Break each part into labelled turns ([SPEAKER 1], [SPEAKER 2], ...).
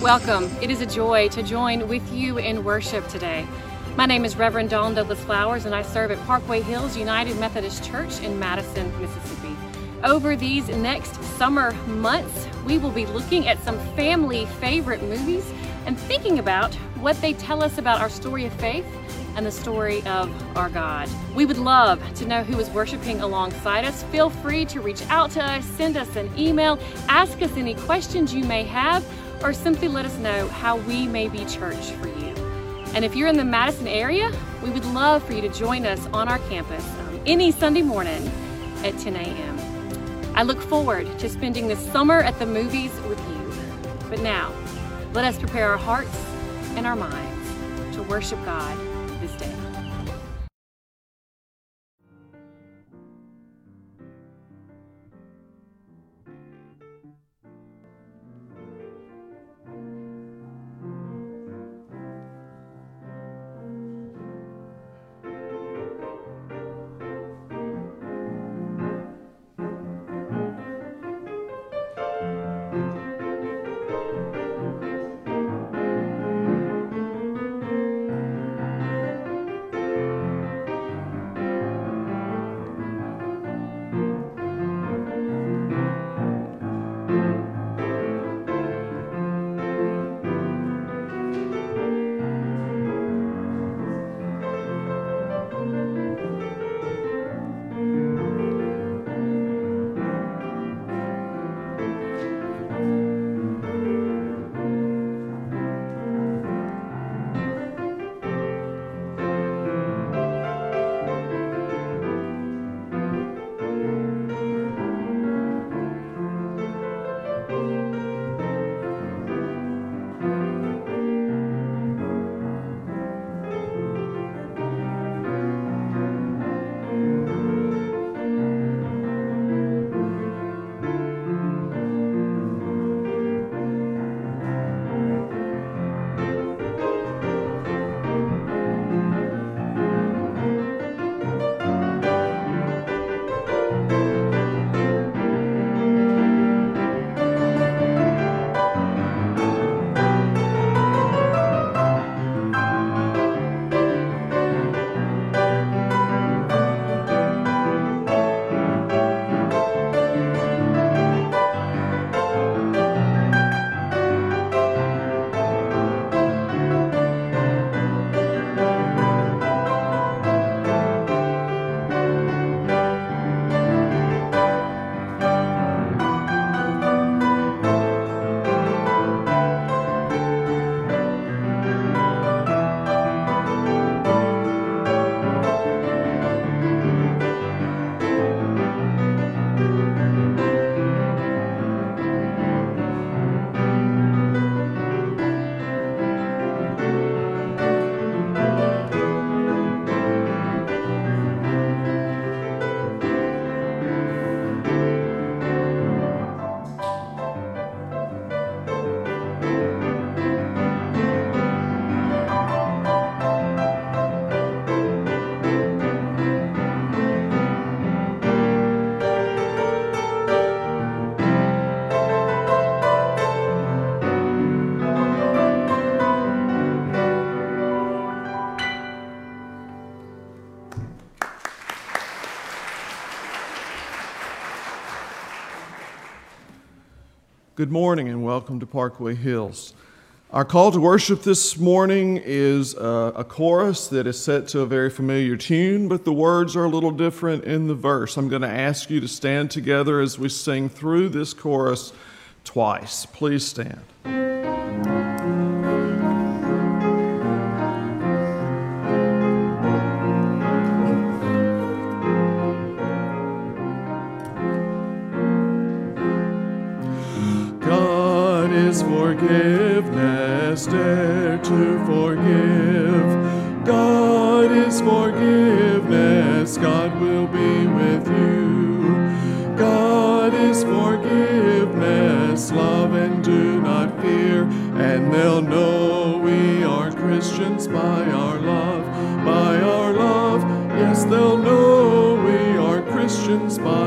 [SPEAKER 1] Welcome. It is a joy to join with you in worship today. My name is Reverend Dawn Douglas Flowers, and I serve at Parkway Hills United Methodist Church in Madison, Mississippi. Over these next summer months, we will be looking at some family favorite movies and thinking about what they tell us about our story of faith and the story of our God. We would love to know who is worshiping alongside us. Feel free to reach out to us, send us an email, ask us any questions you may have or simply let us know how we may be church for you. And if you're in the Madison area, we would love for you to join us on our campus um, any Sunday morning at 10 a.m. I look forward to spending the summer at the movies with you. But now, let us prepare our hearts and our minds to worship God
[SPEAKER 2] Good morning and welcome to Parkway Hills. Our call to worship this morning is a, a, chorus that is set to a very familiar tune, but the words are a little different in the verse. I'm going to ask you to stand together as we sing through this chorus twice. Please stand. Yes, they'll know we are Christians by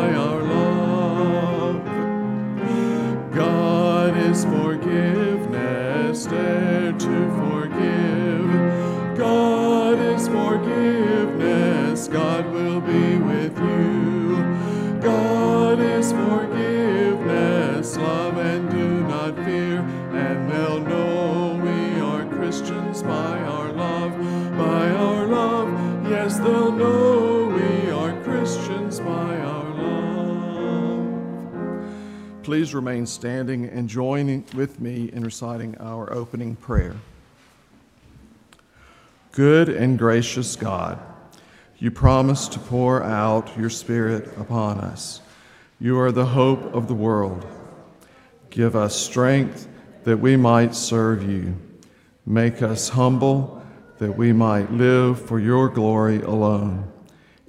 [SPEAKER 2] Remain standing and join with me in reciting our opening prayer. Good and gracious God, you promise to pour out your Spirit upon us. You are the hope of the world. Give us strength that we might serve you. Make us humble that we might live for your glory alone.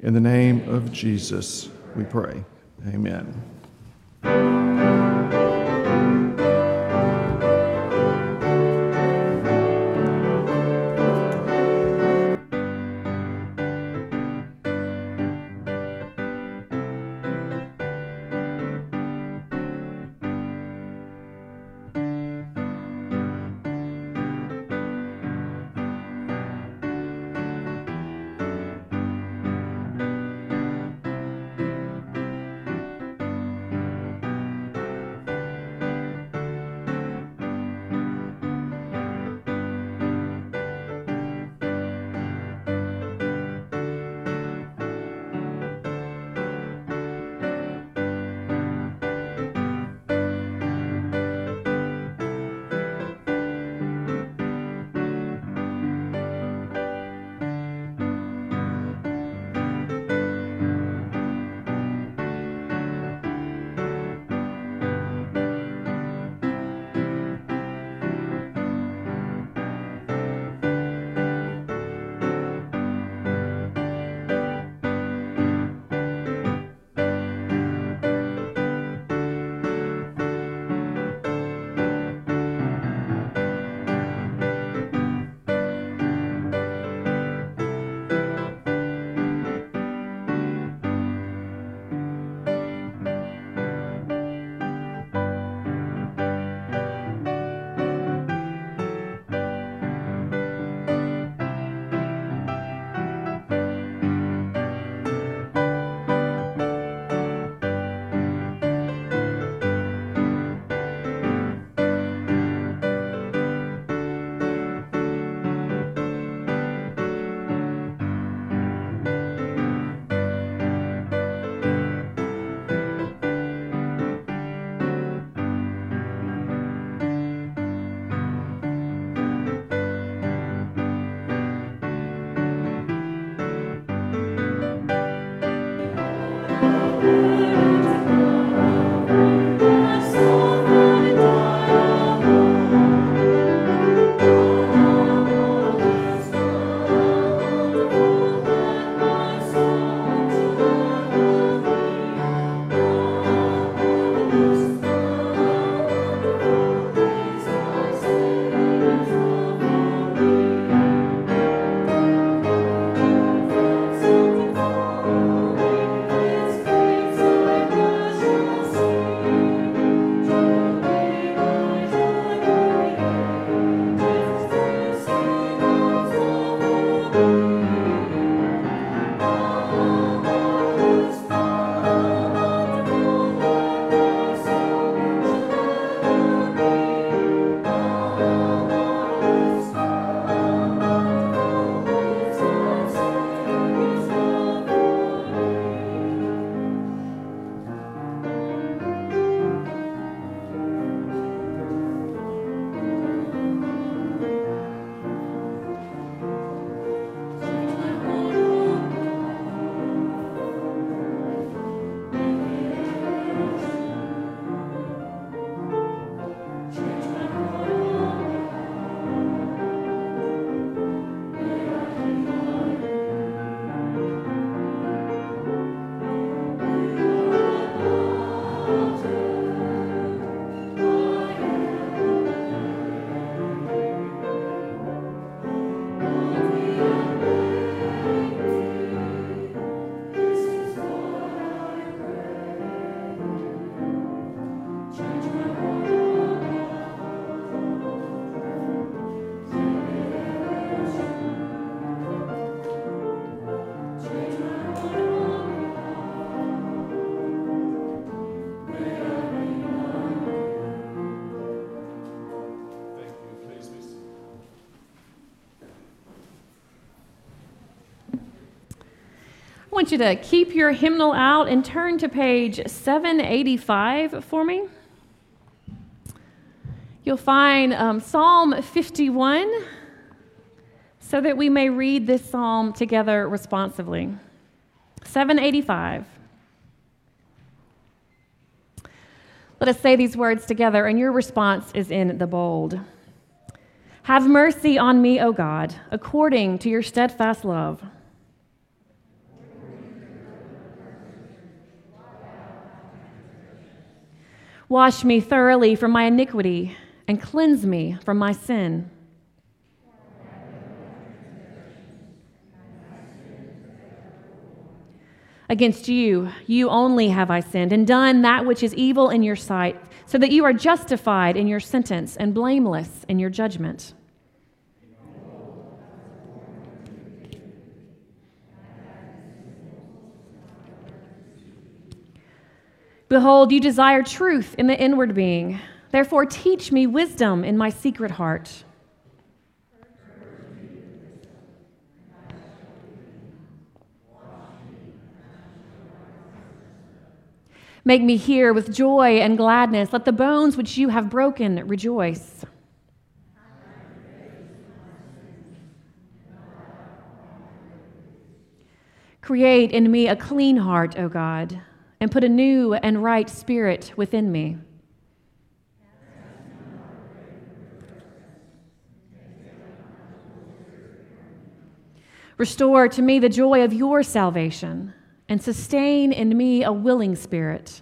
[SPEAKER 2] In the name of Jesus, we pray. Amen.
[SPEAKER 1] Música I want you to keep your hymnal out and turn to page 785 for me. You'll find um, Psalm 51 so that we may read this psalm together responsively. 785. Let us say these words together, and your response is in the bold. Have mercy on me, O God, according to your steadfast love. Wash me thoroughly from my iniquity and cleanse me from my sin. Against you, you only have I sinned and done that which is evil in your sight, so that you are justified in your sentence and blameless in your judgment. Behold, you desire truth in the inward being. Therefore, teach me wisdom in my secret heart. Make me hear with joy and gladness. Let the bones which you have broken rejoice. Create in me a clean heart, O God, and put a new and right spirit within me. Restore to me the joy of your salvation and sustain in me a willing spirit.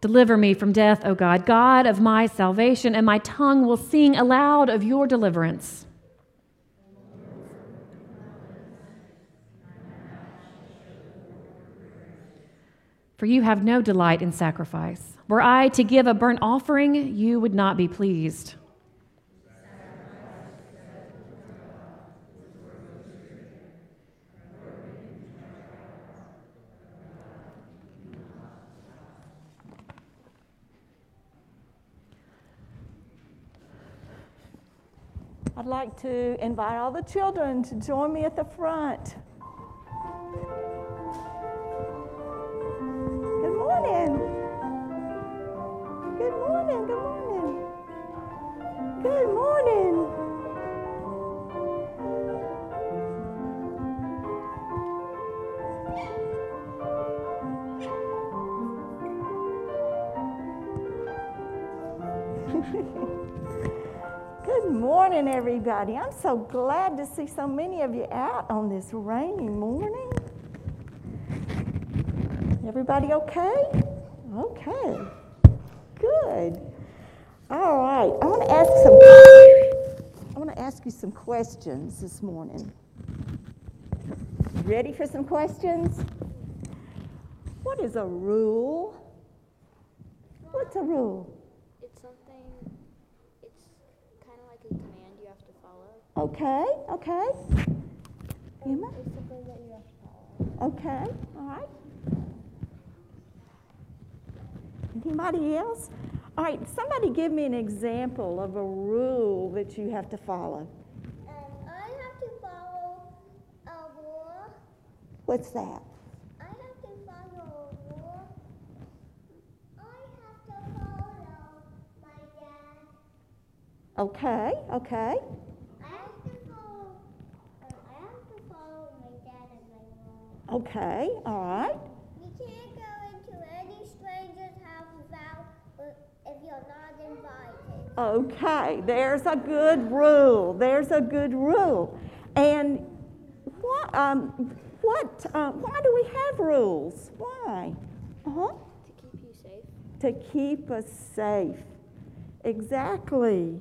[SPEAKER 1] Deliver me from death, O God, God of my salvation, and my tongue will sing aloud of your deliverance. For you have no delight in sacrifice. Were I to give a burnt offering, you would not be pleased.
[SPEAKER 3] I'd like to invite all the children to join me at the front. Everybody. I'm so glad to see so many of you out on this rainy morning. Everybody okay? Okay. Good. All right. I want to ask some I want to ask you some questions this morning. Ready for some questions? What is a rule? What's a rule?
[SPEAKER 4] It's something, it's kind of like a command you have to follow.
[SPEAKER 3] Okay, okay. Emma?
[SPEAKER 4] It's something that you have to follow.
[SPEAKER 3] Okay, all right. Anybody else? All right, somebody give me an example of a rule that you have to follow.
[SPEAKER 4] Um, I have to follow a rule.
[SPEAKER 3] What's that?
[SPEAKER 4] I have to follow a rule. I have to follow my dad.
[SPEAKER 3] Okay, okay.
[SPEAKER 4] I have to follow. Uh, I have to follow my dad and my mom.
[SPEAKER 3] Okay, all right.
[SPEAKER 4] You can't go into any stranger's house without uh, if you're not invited.
[SPEAKER 3] Okay, there's a good rule. There's a good rule. And what, um, what, uh, why do we have rules? Why? Uh huh.
[SPEAKER 4] To keep you safe.
[SPEAKER 3] To keep us safe. Exactly.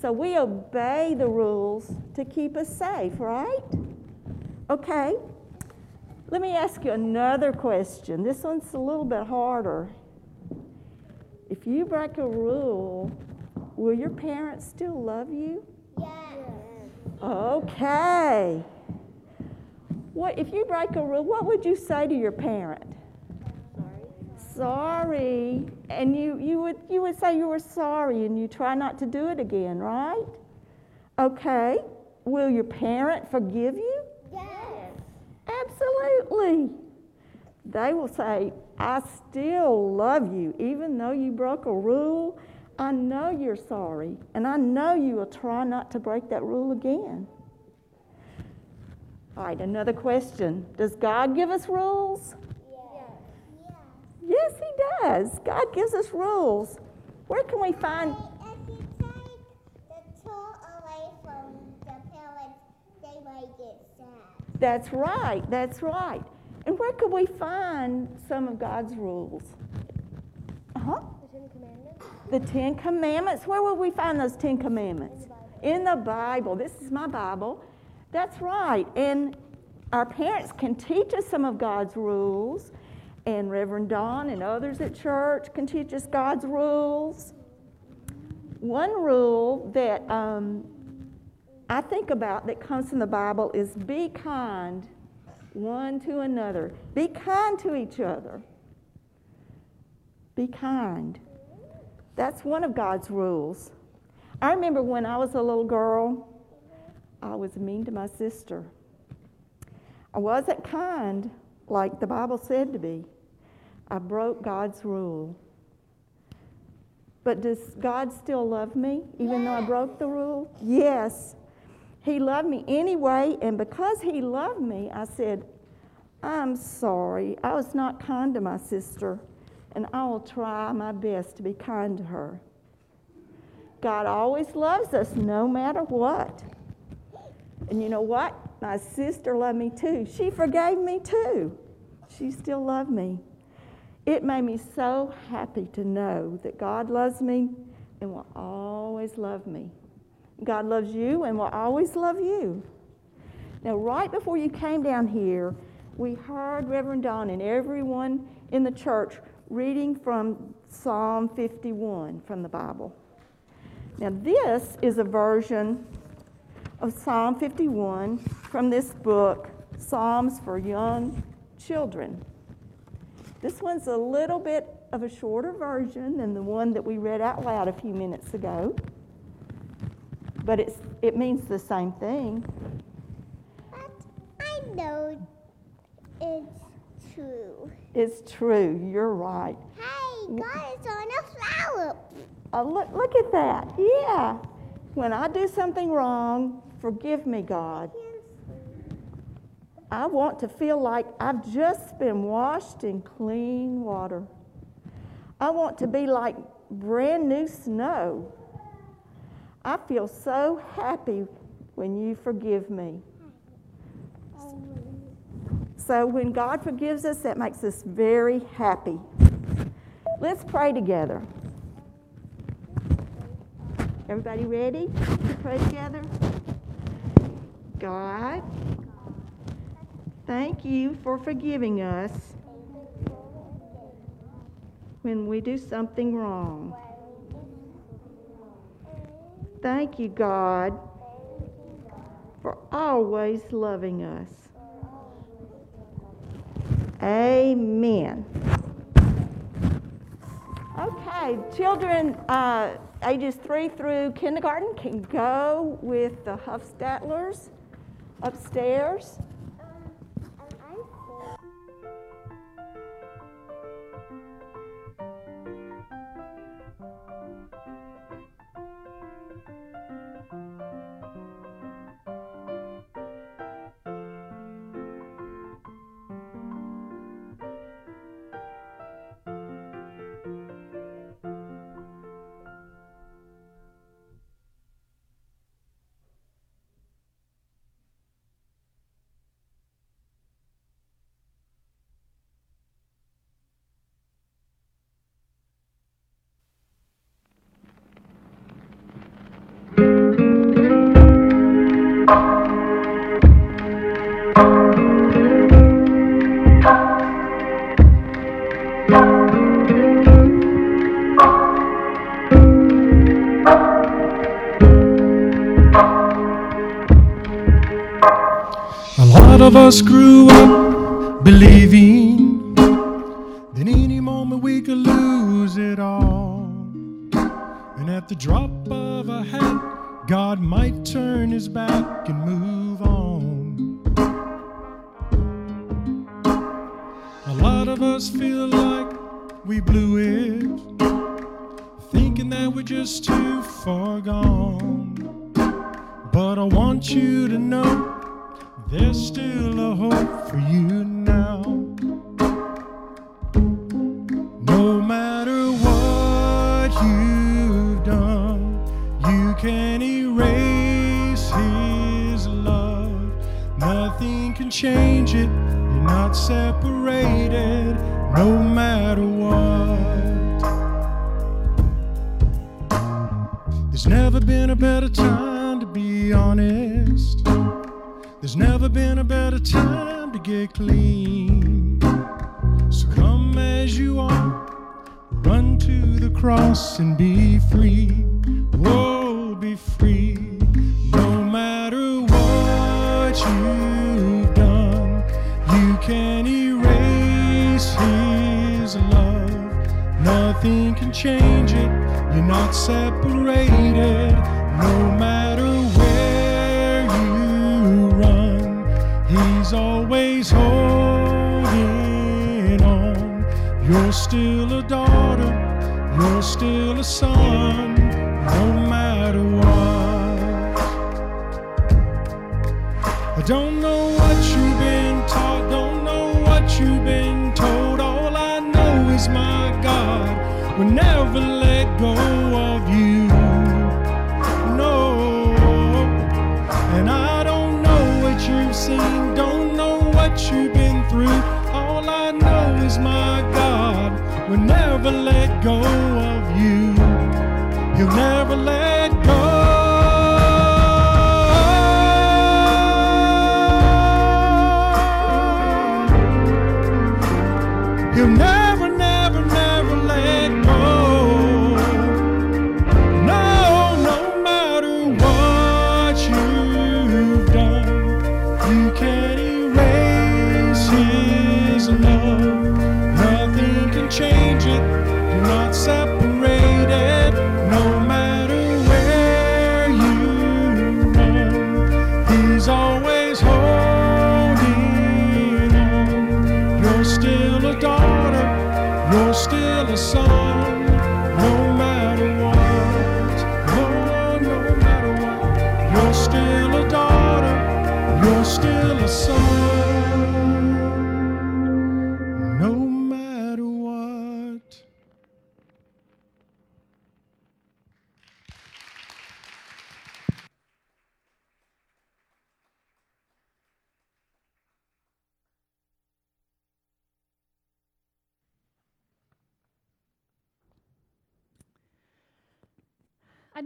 [SPEAKER 3] So we obey the rules to keep us safe, right? Okay. Let me ask you another question. This one's a little bit harder. If you break a rule, will your parents still love you?
[SPEAKER 4] Yes.
[SPEAKER 3] Okay. What if you break a rule, what would you say to your parent?
[SPEAKER 4] Sorry.
[SPEAKER 3] sorry, and you, you, would, you would say you were sorry and you try not to do it again, right? Okay. Will your parent forgive you? Absolutely. They will say, I still love you, even though you broke a rule. I know you're sorry, and I know you will try not to break that rule again. All right, another question. Does God give us rules?
[SPEAKER 4] Yes.
[SPEAKER 3] Yes, He does. God gives us rules. Where can we find?
[SPEAKER 4] If you take the tool away from the parents, they might get sad.
[SPEAKER 3] That's right, that's right. And where could we find some of God's rules? Uh huh.
[SPEAKER 4] The Ten Commandments?
[SPEAKER 3] The Ten Commandments. Where will we find those Ten Commandments? In the Bible. This is my Bible. That's right. And our parents can teach us some of God's rules, and Reverend Dawn and others at church can teach us God's rules. One rule that um, I think about that comes from the Bible is be kind one to another. Be kind to each other. Be kind. That's one of God's rules. I remember when I was a little girl, I was mean to my sister. I wasn't kind like the Bible said to be. I broke God's rule. But does God still love me even though I broke the rule? Yes. He loved me anyway, and because He loved me, I said, I'm sorry. I was not kind to my sister, and I will try my best to be kind to her. God always loves us no matter what. And you know what? My sister loved me too. She forgave me too. She still loved me. It made me so happy to know that God loves me and will always love me. God loves you and will always love you. Now, right before you came down here, we heard Reverend Dawn and everyone in the church reading from Psalm 51 from the Bible. Now, this is a version of Psalm 51 from this book, Psalms for Young Children. This one's a little bit of a shorter version than the one that we read out loud a few minutes ago, but it's, it means the same thing.
[SPEAKER 4] But I know it's true.
[SPEAKER 3] It's true, you're right.
[SPEAKER 4] Hey, God is on a flower.
[SPEAKER 3] Uh, look, look at that. Yeah. When I do something wrong, forgive me, God. I want to feel like I've just been washed in clean water. I want to be like brand new snow. I feel so happy when you forgive me. So, when God forgives us, that makes us very happy. Let's pray together. Everybody ready to pray together? God, thank you for forgiving us when we do something wrong. Thank you, God, for always loving us. Amen. Okay, children uh, ages three through kindergarten can go with the Huffstatlers upstairs.
[SPEAKER 2] Of grew up believing
[SPEAKER 5] There's never been a better time to be honest. There's never been a better time to get clean. So come as you are, run to the cross and be free. Not separated, no matter where you run. He's always holding on. You're still a daughter, you're still a son, no matter what. I don't know go of you. He'll never let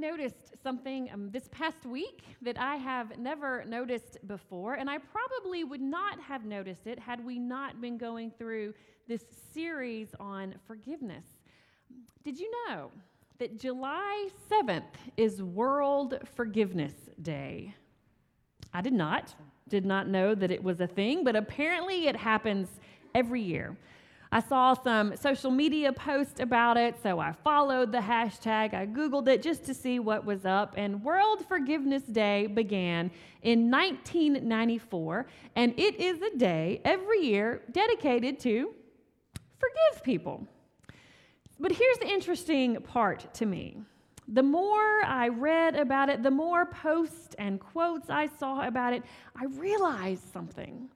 [SPEAKER 1] noticed something um, this past week that I have never noticed before, and I probably would not have noticed it had we not been going through this series on forgiveness. Did you know that July 7th is World Forgiveness Day? I did not. Did not know that it was a thing, but apparently it happens every year. I saw some social media posts about it, so I followed the hashtag. I Googled it just to see what was up. And World Forgiveness Day began in 1994, and it is a day every year dedicated to forgive people. But here's the interesting part to me. The more I read about it, the more posts and quotes I saw about it, I realized something.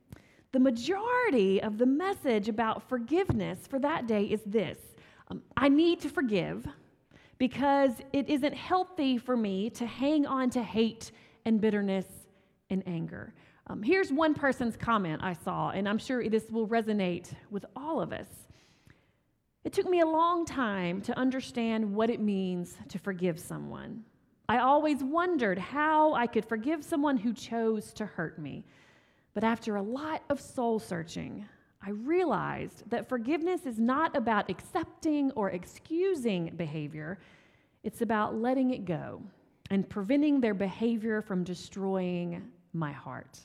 [SPEAKER 1] The majority of the message about forgiveness for that day is this um, I need to forgive because it isn't healthy for me to hang on to hate and bitterness and anger. Um, here's one person's comment I saw, and I'm sure this will resonate with all of us. It took me a long time to understand what it means to forgive someone. I always wondered how I could forgive someone who chose to hurt me. But after a lot of soul searching, I realized that forgiveness is not about accepting or excusing behavior, it's about letting it go and preventing their behavior from destroying my heart.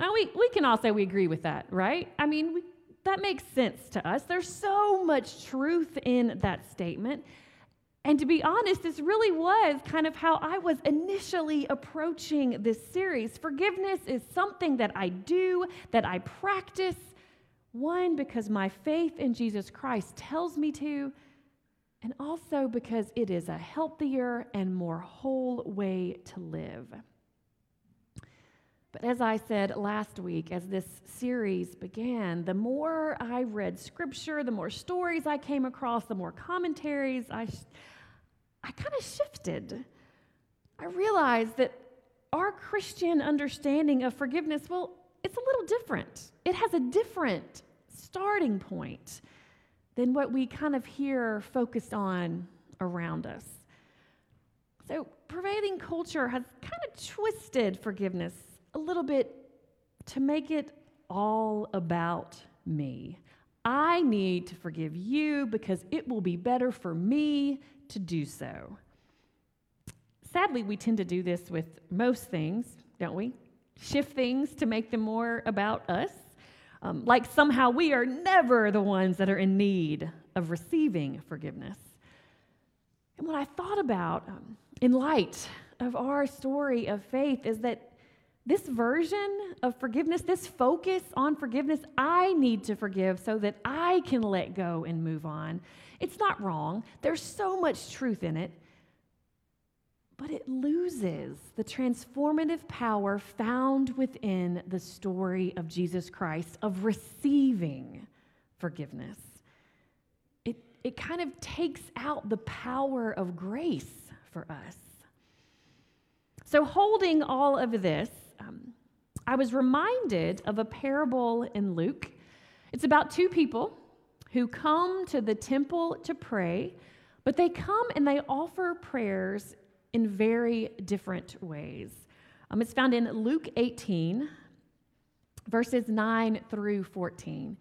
[SPEAKER 1] Now, we, we can all say we agree with that, right? I mean, we, that makes sense to us. There's so much truth in that statement. And to be honest, this really was kind of how I was initially approaching this series. Forgiveness is something that I do, that I practice. One, because my faith in Jesus Christ tells me to, and also because it is a healthier and more whole way to live. But as I said last week, as this series began, the more I read scripture, the more stories I came across, the more commentaries, I, I kind of shifted. I realized that our Christian understanding of forgiveness, well, it's a little different. It has a different starting point than what we kind of hear focused on around us. So, prevailing culture has kind of twisted forgiveness a little bit to make it all about me. I need to forgive you because it will be better for me to do so. Sadly, we tend to do this with most things, don't we? Shift things to make them more about us. Um, like somehow we are never the ones that are in need of receiving forgiveness. And what I thought about um, in light of our story of faith is that this version of forgiveness, this focus on forgiveness, I need to forgive so that I can let go and move on. It's not wrong, there's so much truth in it, but it loses the transformative power found within the story of Jesus Christ of receiving forgiveness. It, it kind of takes out the power of grace for us. So, holding all of this, um, I was reminded of a parable in Luke. It's about two people who come to the temple to pray, but they come and they offer prayers in very different ways. Um, it's found in Luke 18, verses 9 through 14.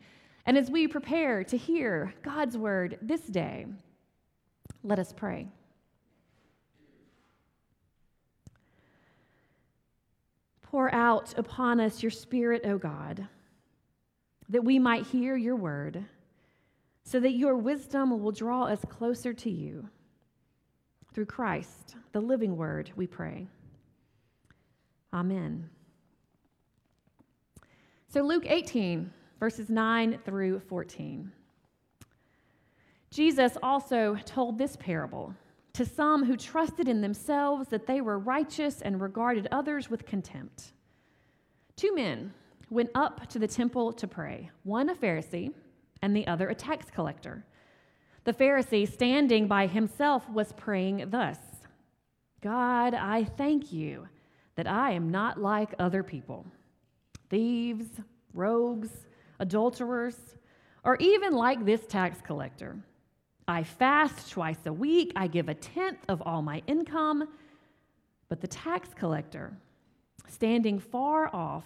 [SPEAKER 1] And as we prepare to hear God's word this day, let us pray. Pour out upon us your Spirit, O God, that we might hear your word, so that your wisdom will draw us closer to you. Through Christ, the living word, we pray. Amen. So, Luke 18, verses 9 through 14. Jesus also told this parable to some who trusted in themselves that they were righteous and regarded others with contempt. Two men went up to the temple to pray, one a Pharisee and the other a tax collector. The Pharisee, standing by himself, was praying thus God, I thank you that I am not like other people thieves, rogues, adulterers, or even like this tax collector. I fast twice a week, I give a tenth of all my income. But the tax collector, standing far off,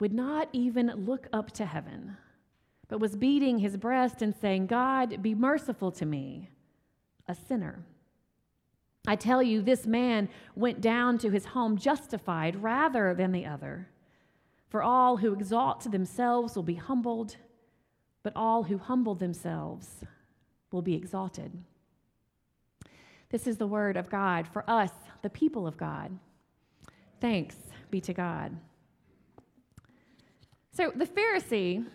[SPEAKER 1] would not even look up to heaven, but was beating his breast and saying, God, be merciful to me, a sinner. I tell you, this man went down to his home justified rather than the other. For all who exalt themselves will be humbled, but all who humble themselves will be exalted. This is the word of God for us, the people of God. Thanks be to God. So, the Pharisee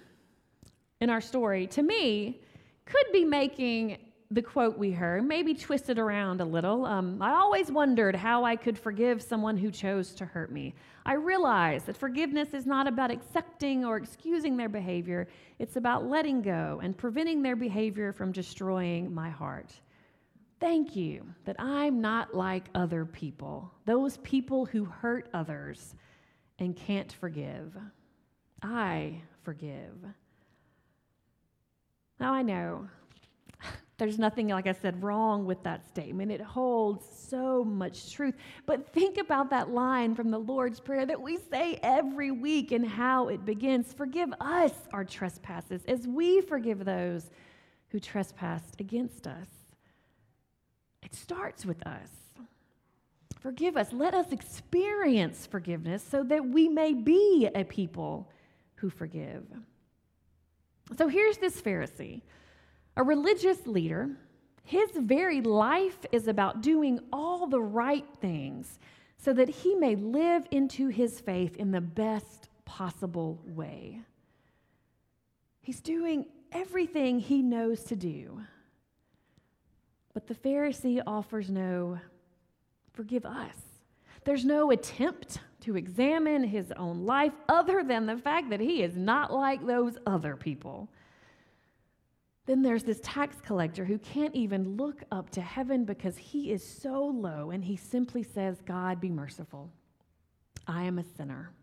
[SPEAKER 1] in our story, to me, could be making the quote we heard, maybe twisted around a little. Um, I always wondered how I could forgive someone who chose to hurt me. I realize that forgiveness is not about accepting or excusing their behavior, it's about letting go and preventing their behavior from destroying my heart. Thank you that I'm not like other people, those people who hurt others and can't forgive. I forgive. Now I know there's nothing, like I said, wrong with that statement. It holds so much truth. But think about that line from the Lord's Prayer that we say every week and how it begins Forgive us our trespasses as we forgive those who trespassed against us. It starts with us. Forgive us. Let us experience forgiveness so that we may be a people who forgive. So here's this Pharisee, a religious leader. His very life is about doing all the right things so that he may live into his faith in the best possible way. He's doing everything he knows to do. But the Pharisee offers no, forgive us. There's no attempt to examine his own life other than the fact that he is not like those other people. Then there's this tax collector who can't even look up to heaven because he is so low and he simply says, God, be merciful. I am a sinner.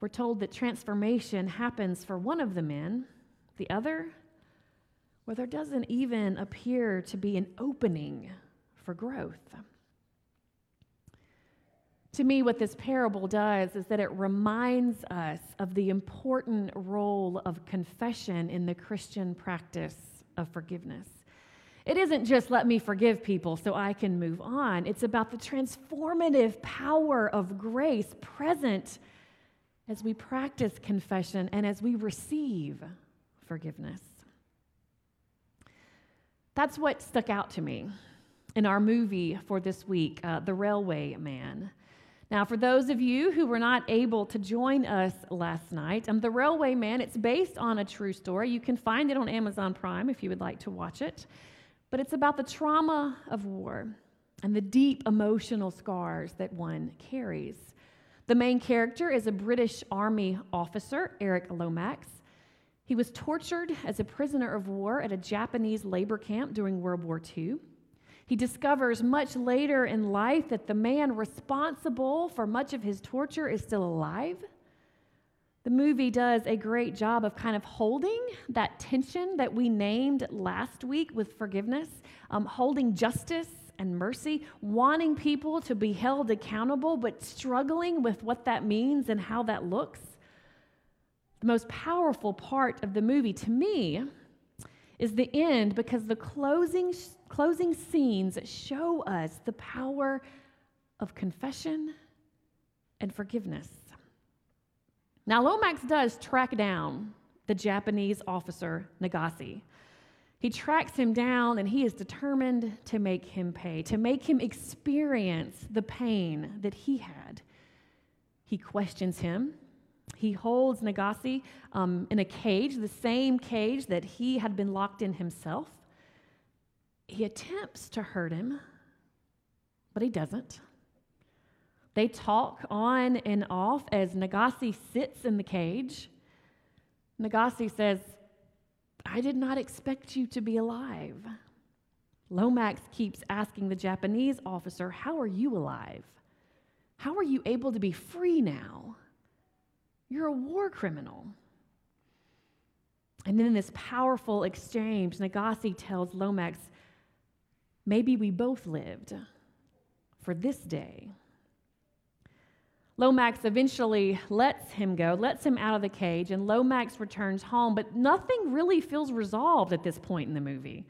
[SPEAKER 1] We're told that transformation happens for one of the men, the other, well, there doesn't even appear to be an opening for growth. To me, what this parable does is that it reminds us of the important role of confession in the Christian practice of forgiveness. It isn't just let me forgive people so I can move on, it's about the transformative power of grace present as we practice confession and as we receive forgiveness. That's what stuck out to me in our movie for this week, uh, The Railway Man. Now, for those of you who were not able to join us last night, um, The Railway Man, it's based on a true story. You can find it on Amazon Prime if you would like to watch it. But it's about the trauma of war and the deep emotional scars that one carries. The main character is a British Army officer, Eric Lomax. He was tortured as a prisoner of war at a Japanese labor camp during World War II. He discovers much later in life that the man responsible for much of his torture is still alive. The movie does a great job of kind of holding that tension that we named last week with forgiveness, um, holding justice and mercy, wanting people to be held accountable, but struggling with what that means and how that looks. The most powerful part of the movie to me is the end because the closing, closing scenes show us the power of confession and forgiveness. Now, Lomax does track down the Japanese officer Nagase. He tracks him down and he is determined to make him pay, to make him experience the pain that he had. He questions him he holds Nagase um, in a cage, the same cage that he had been locked in himself. He attempts to hurt him, but he doesn't. They talk on and off as Nagase sits in the cage. Nagase says, I did not expect you to be alive. Lomax keeps asking the Japanese officer, How are you alive? How are you able to be free now? You're a war criminal. And then in this powerful exchange, Nagase tells Lomax, Maybe we both lived for this day. Lomax eventually lets him go, lets him out of the cage, and Lomax returns home, but nothing really feels resolved at this point in the movie.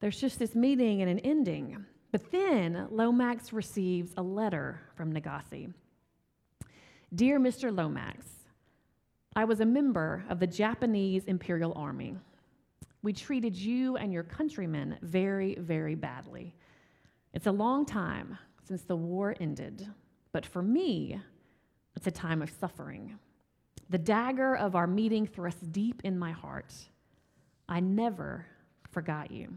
[SPEAKER 1] There's just this meeting and an ending. But then Lomax receives a letter from Nagase. Dear Mr. Lomax, I was a member of the Japanese Imperial Army. We treated you and your countrymen very, very badly. It's a long time since the war ended, but for me, it's a time of suffering. The dagger of our meeting thrusts deep in my heart. I never forgot you.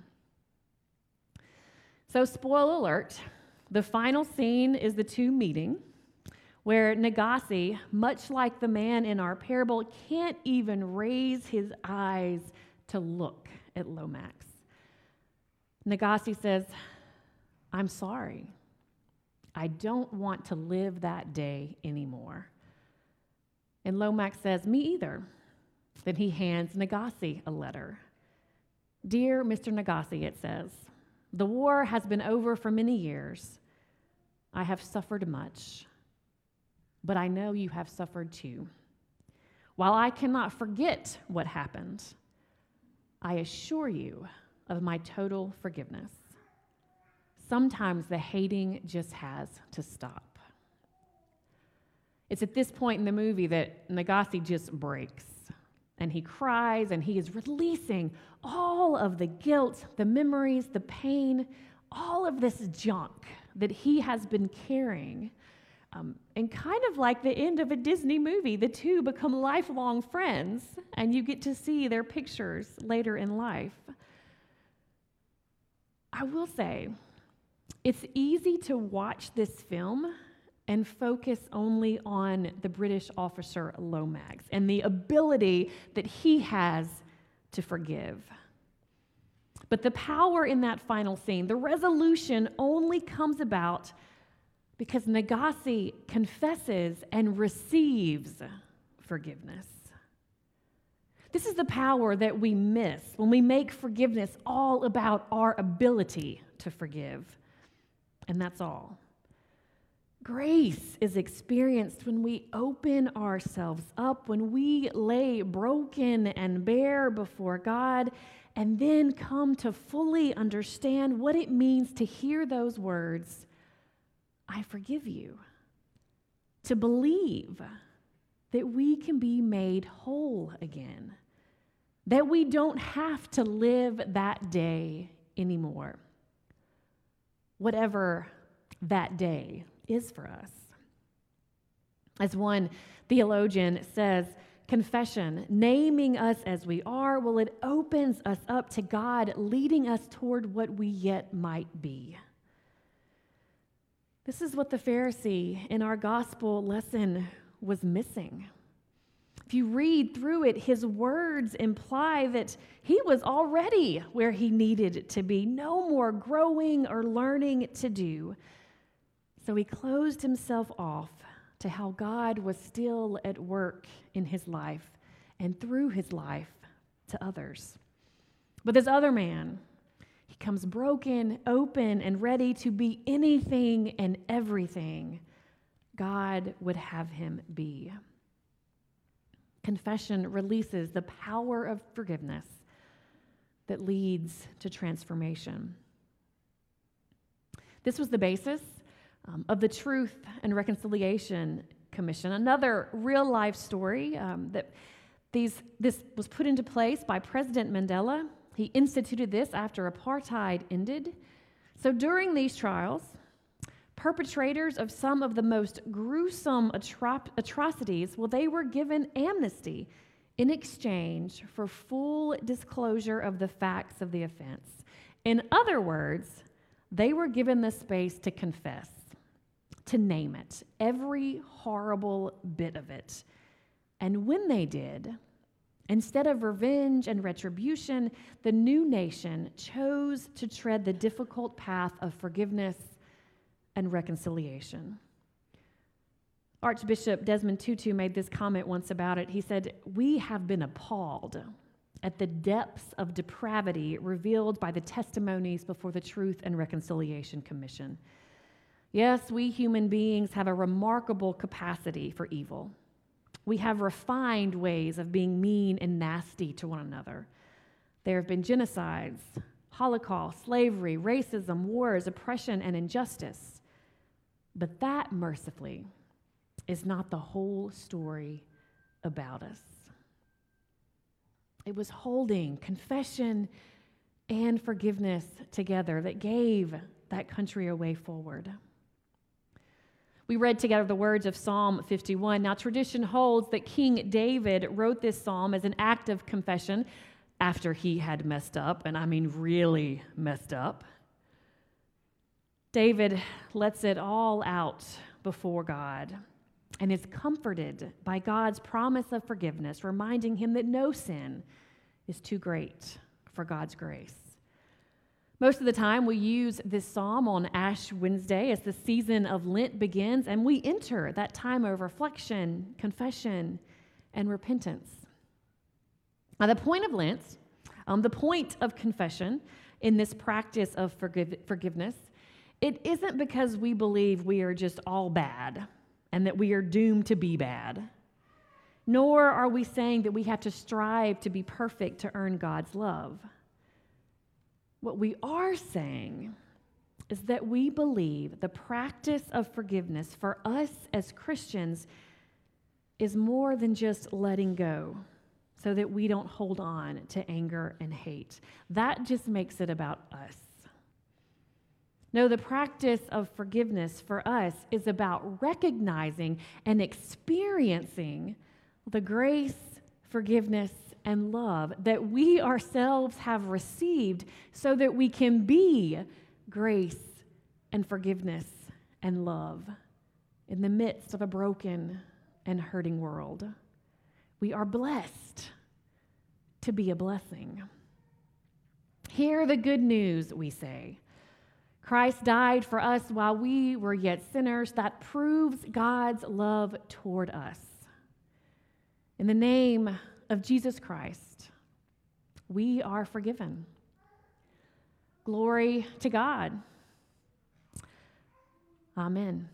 [SPEAKER 1] So, spoiler alert the final scene is the two meeting where Nagase, much like the man in our parable, can't even raise his eyes to look at Lomax. Nagase says, I'm sorry. I don't want to live that day anymore. And Lomax says, Me either. Then he hands Nagase a letter. Dear Mr. Nagase, it says, the war has been over for many years. I have suffered much but I know you have suffered too. While I cannot forget what happened, I assure you of my total forgiveness. Sometimes the hating just has to stop. It's at this point in the movie that Nagase just breaks. and he cries and he is releasing all of the guilt, the memories, the pain, all of this junk that he has been carrying. Um, and kind of like the end of a Disney movie, the two become lifelong friends, and you get to see their pictures later in life. I will say, it's easy to watch this film and focus only on the British officer Lomax and the ability that he has to forgive. But the power in that final scene, the resolution only comes about because Nagase confesses and receives forgiveness. This is the power that we miss when we make forgiveness all about our ability to forgive. And that's all. Grace is experienced when we open ourselves up, when we lay broken and bare before God, and then come to fully understand what it means to hear those words I forgive you. To believe that we can be made whole again, that we don't have to live that day anymore. Whatever that day is for us. As one theologian says, confession, naming us as we are, well, it opens us up to God, leading us toward what we yet might be. This is what the Pharisee in our gospel lesson was missing. If you read through it, his words imply that he was already where he needed to be, no more growing or learning to do. So he closed himself off to how God was still at work in his life and through his life to others. But this other man, he comes broken, open, and ready to be anything and everything God would have him be. Confession releases the power of forgiveness that leads to transformation. This was the basis um, of the Truth and Reconciliation Commission, another real life story um, that these, this was put into place by President Mandela. He instituted this after apartheid ended. So during these trials, perpetrators of some of the most gruesome atro- atrocities, well, they were given amnesty in exchange for full disclosure of the facts of the offense. In other words, they were given the space to confess to name it, every horrible bit of it. And when they did, instead of revenge and retribution, the new nation chose to tread the difficult path of forgiveness and reconciliation. Archbishop Desmond Tutu made this comment once about it. He said, We have been appalled at the depths of depravity revealed by the testimonies before the Truth and Reconciliation Commission. Yes, we human beings have a remarkable capacity for evil. We have refined ways of being mean and nasty to one another. There have been genocides, Holocaust, slavery, racism, wars, oppression, and injustice. But that, mercifully, is not the whole story about us. It was holding confession and forgiveness together that gave that country a way forward. We read together the words of Psalm 51. Now, tradition holds that King David wrote this psalm as an act of confession after he had messed up, and I mean really messed up. David lets it all out before God and is comforted by God's promise of forgiveness, reminding him that no sin is too great for God's grace. Most of the time, we use this psalm on Ash Wednesday as the season of Lent begins, and we enter that time of reflection, confession, and repentance. Now, the point of Lent, um, the point of confession in this practice of forgive- forgiveness, it isn't because we believe we are just all bad and that we are doomed to be bad. Nor are we saying that we have to strive to be perfect to earn God's love. What we are saying is that we believe the practice of forgiveness for us as Christians is more than just letting go so that we don't hold on to anger and hate. That just makes it about us. No, the practice of forgiveness for us is about recognizing and experiencing the grace, forgiveness, and love that we ourselves have received so that we can be grace and forgiveness and love in the midst of a broken and hurting world. We are blessed to be a blessing. Hear the good news, we say. Christ died for us while we were yet sinners. That proves God's love toward us. In the name of Jesus Christ, we are forgiven. Glory to God. Amen.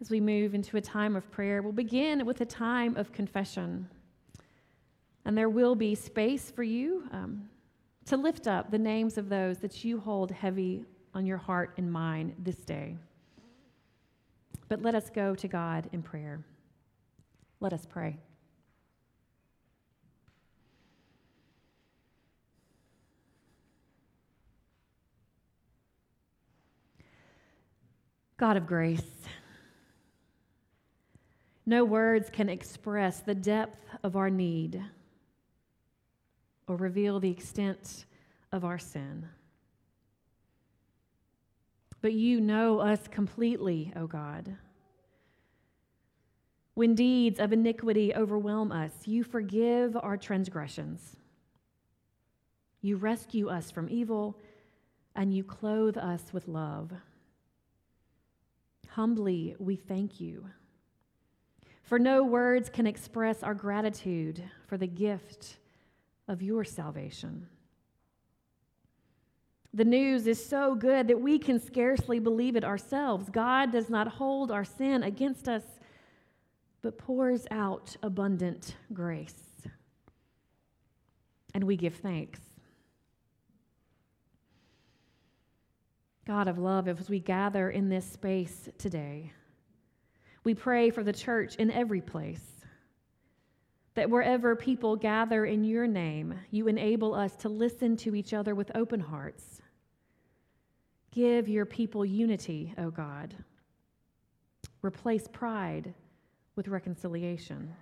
[SPEAKER 1] As we move into a time of prayer, we'll begin with a time of confession. And there will be space for you um, to lift up the names of those that you hold heavy on your heart and mind this day. But let us go to God in prayer. Let us pray. God of grace, no words can express the depth of our need or reveal the extent of our sin. But you know us completely, O God. When deeds of iniquity overwhelm us, you forgive our transgressions. You rescue us from evil, and you clothe us with love. Humbly, we thank you. For no words can express our gratitude for the gift of your salvation. The news is so good that we can scarcely believe it ourselves. God does not hold our sin against us, but pours out abundant grace. And we give thanks. God of love, as we gather in this space today, we pray for the church in every place. That wherever people gather in your name, you enable us to listen to each other with open hearts Give your people unity, O God. Replace pride with reconciliation.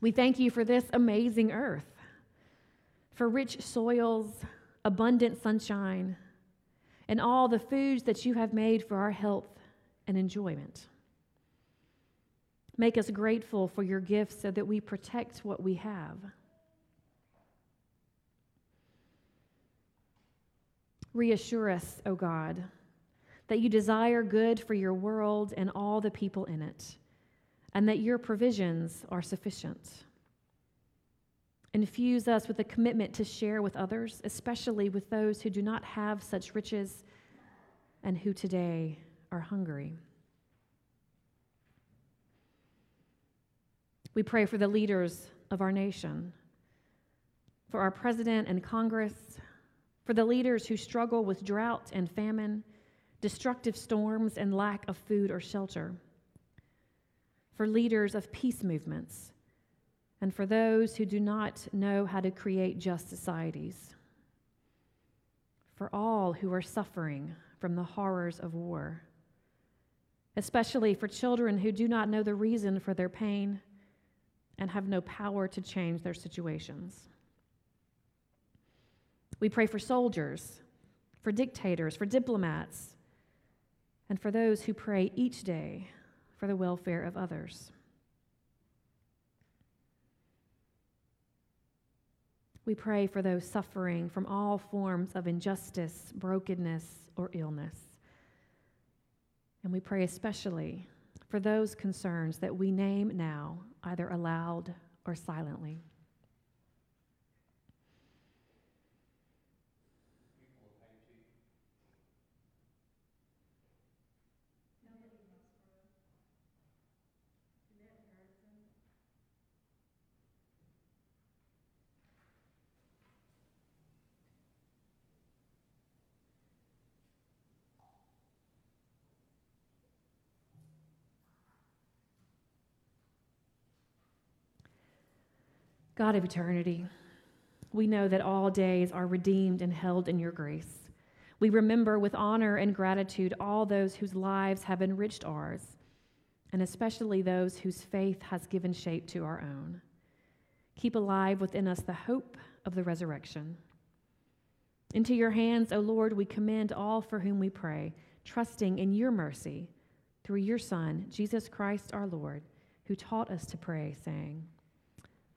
[SPEAKER 1] We thank you for this amazing earth, for rich soils, abundant sunshine, and all the foods that you have made for our health and enjoyment. Make us grateful for your gifts so that we protect what we have. Reassure us, O God, that you desire good for your world and all the people in it, and that your provisions are sufficient. Infuse us with a commitment to share with others, especially with those who do not have such riches and who today are hungry. We pray for the leaders of our nation, for our president and Congress, for the leaders who struggle with drought and famine, destructive storms, and lack of food or shelter, for leaders of peace movements, and for those who do not know how to create just societies, for all who are suffering from the horrors of war, especially for children who do not know the reason for their pain and have no power to change their situations. We pray for soldiers, for dictators, for diplomats, and for those who pray each day for the welfare of others. We pray for those suffering from all forms of injustice, brokenness, or illness. And we pray especially for those concerns that we name now, either aloud or silently. God of eternity, we know that all days are redeemed and held in your grace. We remember with honor and gratitude all those whose lives have enriched ours, and especially those whose faith has given shape to our own. Keep alive within us the hope of the resurrection. Into your hands, O Lord, we commend all for whom we pray, trusting in your mercy through your Son, Jesus Christ our Lord, who taught us to pray, saying,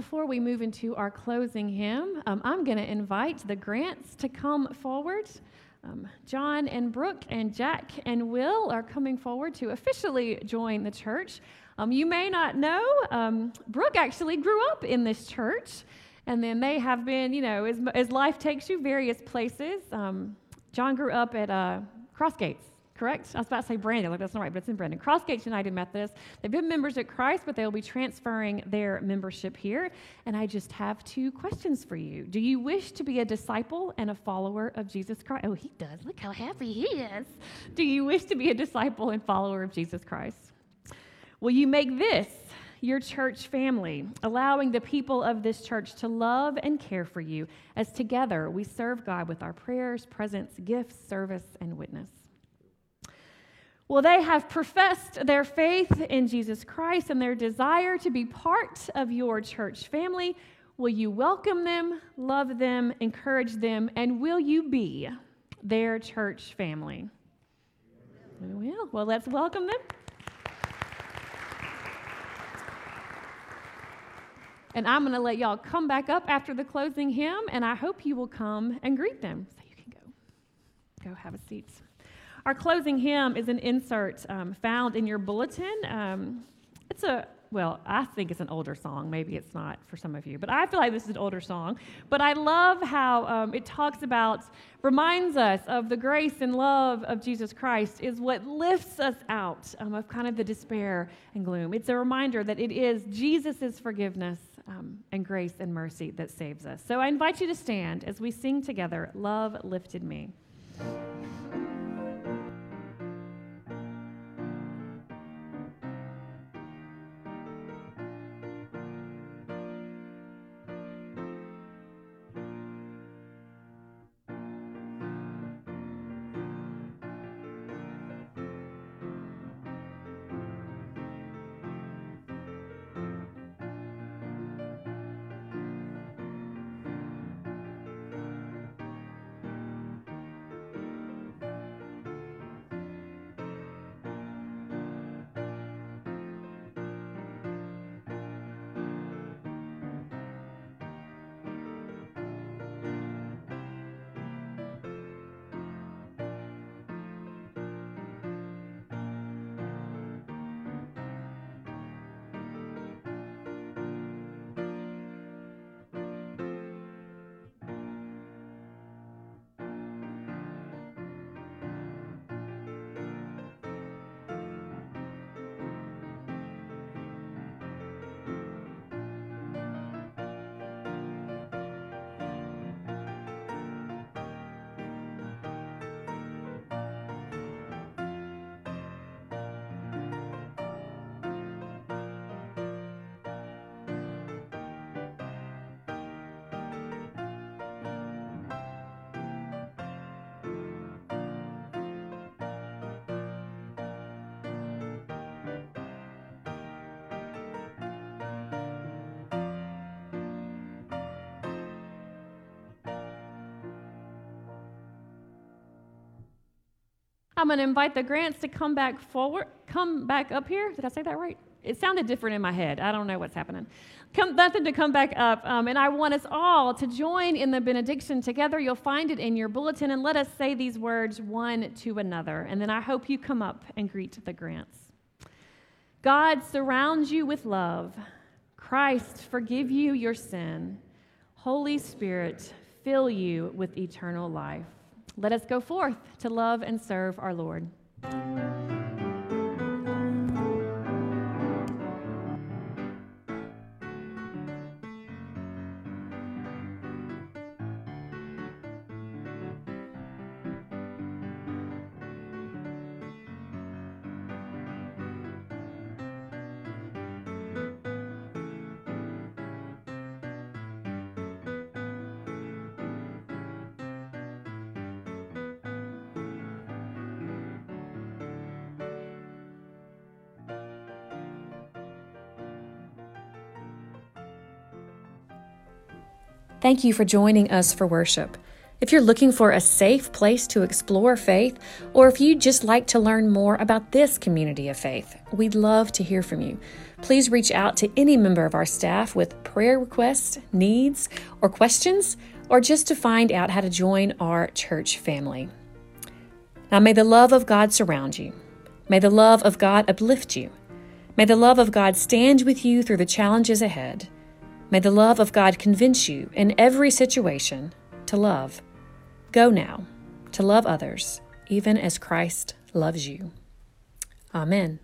[SPEAKER 1] Before we move into our closing hymn, um, I'm going to invite the Grants to come forward. Um, John and Brooke and Jack and Will are coming forward to officially join the church. Um, you may not know, um, Brooke actually grew up in this church, and then they have been, you know, as, as life takes you various places. Um, John grew up at uh, Crossgates correct? I was about to say Brandon, like that's not right, but it's in Brandon. Crossgates United Methodist. They've been members at Christ, but they'll be transferring their membership here. And I just have two questions for you. Do you wish to be a disciple and a follower of Jesus Christ? Oh, he does. Look how happy he is. Do you wish to be a disciple and follower of Jesus Christ? Will you make this your church family, allowing the people of this church to love and care for you as together we serve God with our prayers, presence, gifts, service, and witness? Well, they have professed their faith in Jesus Christ and their desire to be part of your church family. Will you welcome them, love them, encourage them, and will you be their church family? We will. Well, let's welcome them. And I'm going to let y'all come back up after the closing hymn, and I hope you will come and greet them. So you can go. Go have a seat. Our closing hymn is an insert um, found in your bulletin. Um, it's a well, I think it's an older song. Maybe it's not for some of you, but I feel like this is an older song. But I love how um, it talks about, reminds us of the grace and love of Jesus Christ is what lifts us out um, of kind of the despair and gloom. It's a reminder that it is Jesus' forgiveness um, and grace and mercy that saves us. So I invite you to stand as we sing together, Love Lifted Me. I'm going to invite the Grants to come back forward, come back up here. Did I say that right? It sounded different in my head. I don't know what's happening. Come, nothing to come back up. Um, and I want us all to join in the benediction together. You'll find it in your bulletin. And let us say these words one to another. And then I hope you come up and greet the Grants. God surrounds you with love
[SPEAKER 6] Christ forgive you your sin. Holy Spirit, fill you with eternal life. Let us go forth to love and serve our Lord.
[SPEAKER 1] Thank you for joining us for worship. If you're looking for a safe place to explore faith, or if you'd just like to learn more about this community of faith, we'd love to hear from you. Please reach out to any member of our staff with prayer requests, needs, or questions, or just to find out how to join our church family. Now, may the love of God surround you. May the love of God uplift you. May the love of God stand with you through the challenges ahead. May the love of God convince you in every situation to love. Go now to love others, even as Christ loves you. Amen.